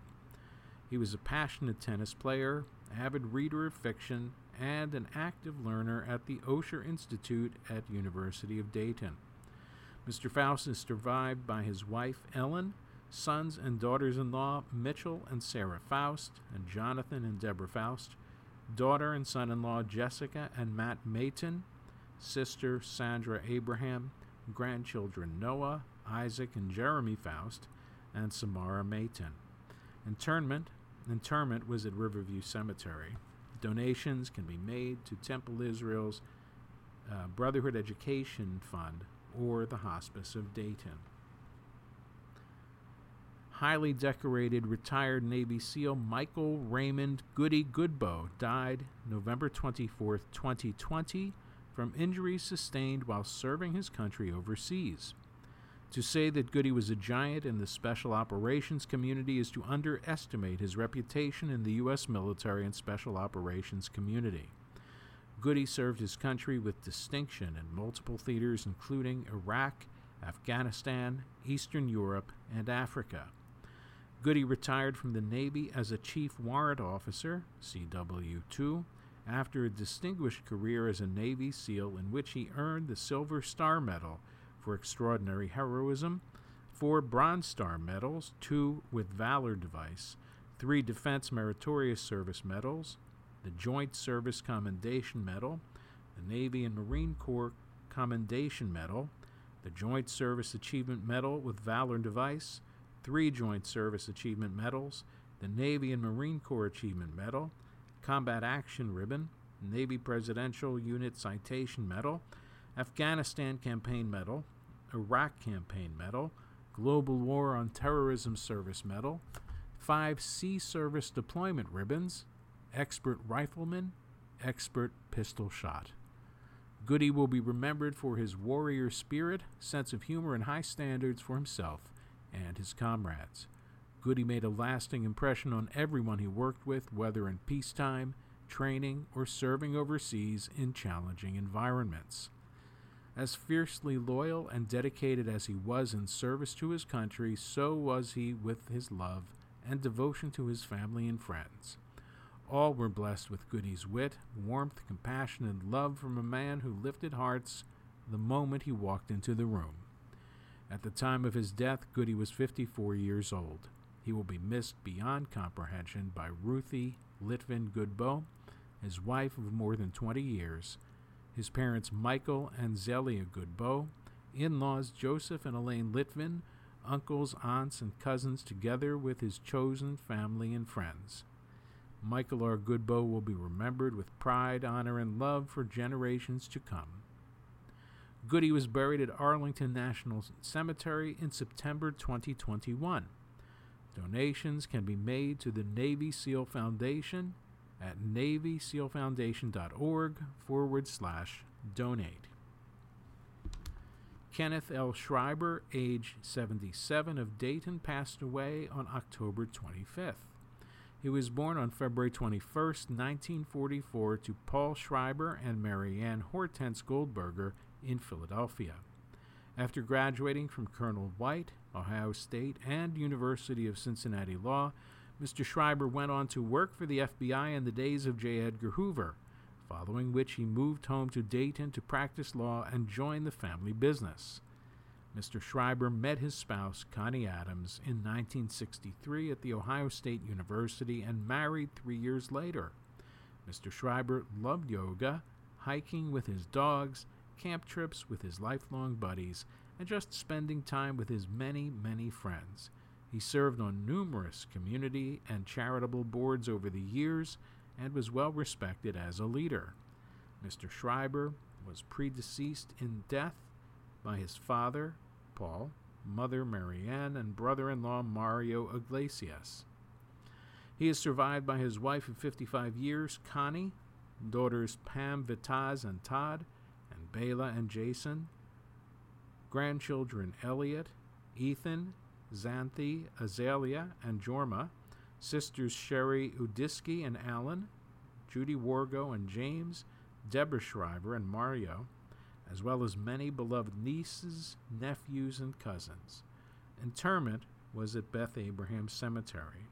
[SPEAKER 1] He was a passionate tennis player, avid reader of fiction, and an active learner at the Osher Institute at University of Dayton. Mr. Faust is survived by his wife Ellen, sons and daughters-in-law Mitchell and Sarah Faust, and Jonathan and Deborah Faust, daughter and son-in-law Jessica and Matt Mayton, sister Sandra Abraham, grandchildren Noah, Isaac, and Jeremy Faust, and Samara Mayton. Internment Interment was at Riverview Cemetery. Donations can be made to Temple Israel's uh, Brotherhood Education Fund or the Hospice of Dayton. Highly decorated retired Navy SEAL Michael Raymond Goody Goodboe died November 24, 2020, from injuries sustained while serving his country overseas. To say that Goody was a giant in the special operations community is to underestimate his reputation in the U.S. military and special operations community. Goody served his country with distinction in multiple theaters, including Iraq, Afghanistan, Eastern Europe, and Africa. Goody retired from the Navy as a Chief Warrant Officer, CW 2, after a distinguished career as a Navy SEAL in which he earned the Silver Star Medal for extraordinary heroism, four Bronze Star medals, two with Valor Device, three Defense Meritorious Service medals, the Joint Service Commendation Medal, the Navy and Marine Corps Commendation Medal, the Joint Service Achievement Medal with Valor Device, three Joint Service Achievement Medals, the Navy and Marine Corps Achievement Medal, Combat Action Ribbon, Navy Presidential Unit Citation Medal, Afghanistan Campaign Medal, Iraq Campaign Medal, Global War on Terrorism Service Medal, five Sea Service Deployment Ribbons, Expert Rifleman, Expert Pistol Shot. Goody will be remembered for his warrior spirit, sense of humor, and high standards for himself and his comrades. Goody made a lasting impression on everyone he worked with, whether in peacetime, training, or serving overseas in challenging environments. As fiercely loyal and dedicated as he was in service to his country, so was he with his love and devotion to his family and friends. All were blessed with Goody's wit, warmth, compassion, and love from a man who lifted hearts the moment he walked into the room. At the time of his death, Goody was 54 years old. He will be missed beyond comprehension by Ruthie Litvin Goodboe, his wife of more than 20 years, his parents Michael and Zelia Goodbow, in laws Joseph and Elaine Litvin, uncles, aunts, and cousins, together with his chosen family and friends. Michael R. Goodbow will be remembered with pride, honor, and love for generations to come. Goody was buried at Arlington National Cemetery in September 2021. Donations can be made to the Navy SEAL Foundation at navysealfoundation.org forward slash donate. Kenneth L. Schreiber, age 77, of Dayton, passed away on October 25th. He was born on February 21, 1944, to Paul Schreiber and Marianne Hortense Goldberger in Philadelphia. After graduating from Colonel White, Ohio State, and University of Cincinnati Law, Mr. Schreiber went on to work for the FBI in the days of J. Edgar Hoover, following which he moved home to Dayton to practice law and join the family business. Mr. Schreiber met his spouse, Connie Adams, in 1963 at The Ohio State University and married three years later. Mr. Schreiber loved yoga, hiking with his dogs, camp trips with his lifelong buddies, and just spending time with his many, many friends. He served on numerous community and charitable boards over the years and was well respected as a leader. Mr. Schreiber was predeceased in death by his father, Paul, mother Marianne, and brother in law Mario Iglesias. He is survived by his wife of 55 years, Connie, daughters Pam, Vitaz, and Todd, and Bela and Jason, grandchildren Elliot, Ethan, Xanthi, Azalea, and Jorma, sisters Sherry Udiski and Alan, Judy Wargo and James, Deborah Schreiber and Mario, as well as many beloved nieces, nephews, and cousins. Interment was at Beth Abraham Cemetery.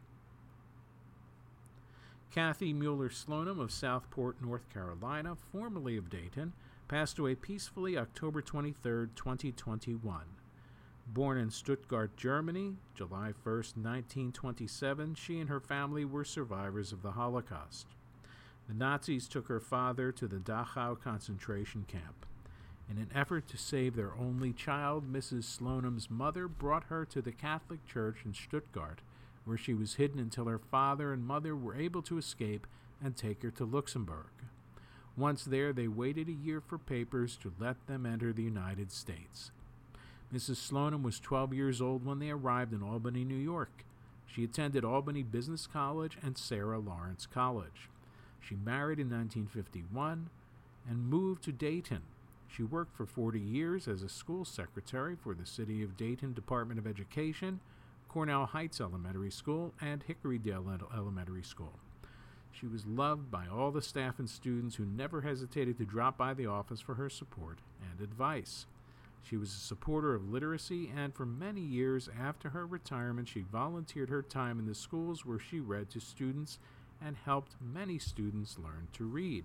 [SPEAKER 1] Kathy Mueller Slonim of Southport, North Carolina, formerly of Dayton, passed away peacefully October 23, 2021. Born in Stuttgart, Germany, July 1, 1927, she and her family were survivors of the Holocaust. The Nazis took her father to the Dachau concentration camp. In an effort to save their only child, Mrs. Slonim's mother brought her to the Catholic Church in Stuttgart, where she was hidden until her father and mother were able to escape and take her to Luxembourg. Once there, they waited a year for papers to let them enter the United States. Mrs. Slonim was 12 years old when they arrived in Albany, New York. She attended Albany Business College and Sarah Lawrence College. She married in 1951 and moved to Dayton. She worked for 40 years as a school secretary for the City of Dayton Department of Education, Cornell Heights Elementary School, and Hickorydale Elementary School. She was loved by all the staff and students who never hesitated to drop by the office for her support and advice. She was a supporter of literacy, and for many years after her retirement, she volunteered her time in the schools where she read to students and helped many students learn to read.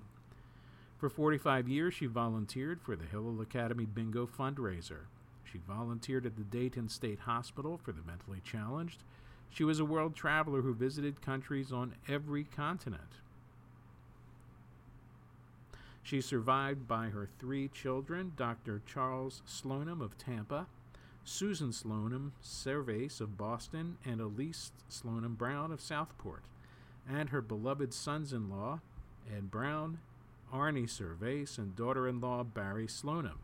[SPEAKER 1] For 45 years, she volunteered for the Hillel Academy Bingo fundraiser. She volunteered at the Dayton State Hospital for the mentally challenged. She was a world traveler who visited countries on every continent. She's survived by her three children Dr. Charles Slonim of Tampa, Susan Slonim Servais of Boston, and Elise Slonim Brown of Southport, and her beloved sons in law, Ed Brown, Arnie Servais, and daughter in law Barry Slonim.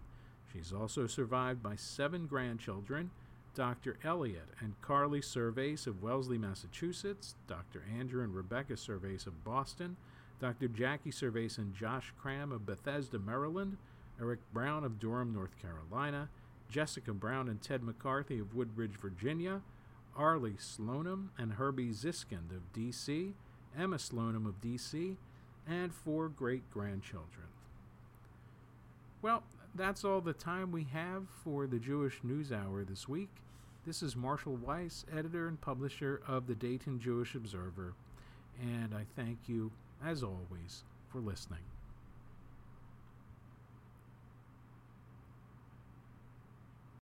[SPEAKER 1] She's also survived by seven grandchildren. Dr. Elliot and Carly Servais of Wellesley, Massachusetts, Dr. Andrew and Rebecca Servais of Boston, Dr. Jackie Servais and Josh Cram of Bethesda, Maryland, Eric Brown of Durham, North Carolina, Jessica Brown and Ted McCarthy of Woodbridge, Virginia, Arlie Slonim and Herbie Ziskind of D.C., Emma Slonim of D.C., and four great grandchildren. Well, that's all the time we have for the Jewish News Hour this week. This is Marshall Weiss, editor and publisher of the Dayton Jewish Observer, and I thank you as always, for listening.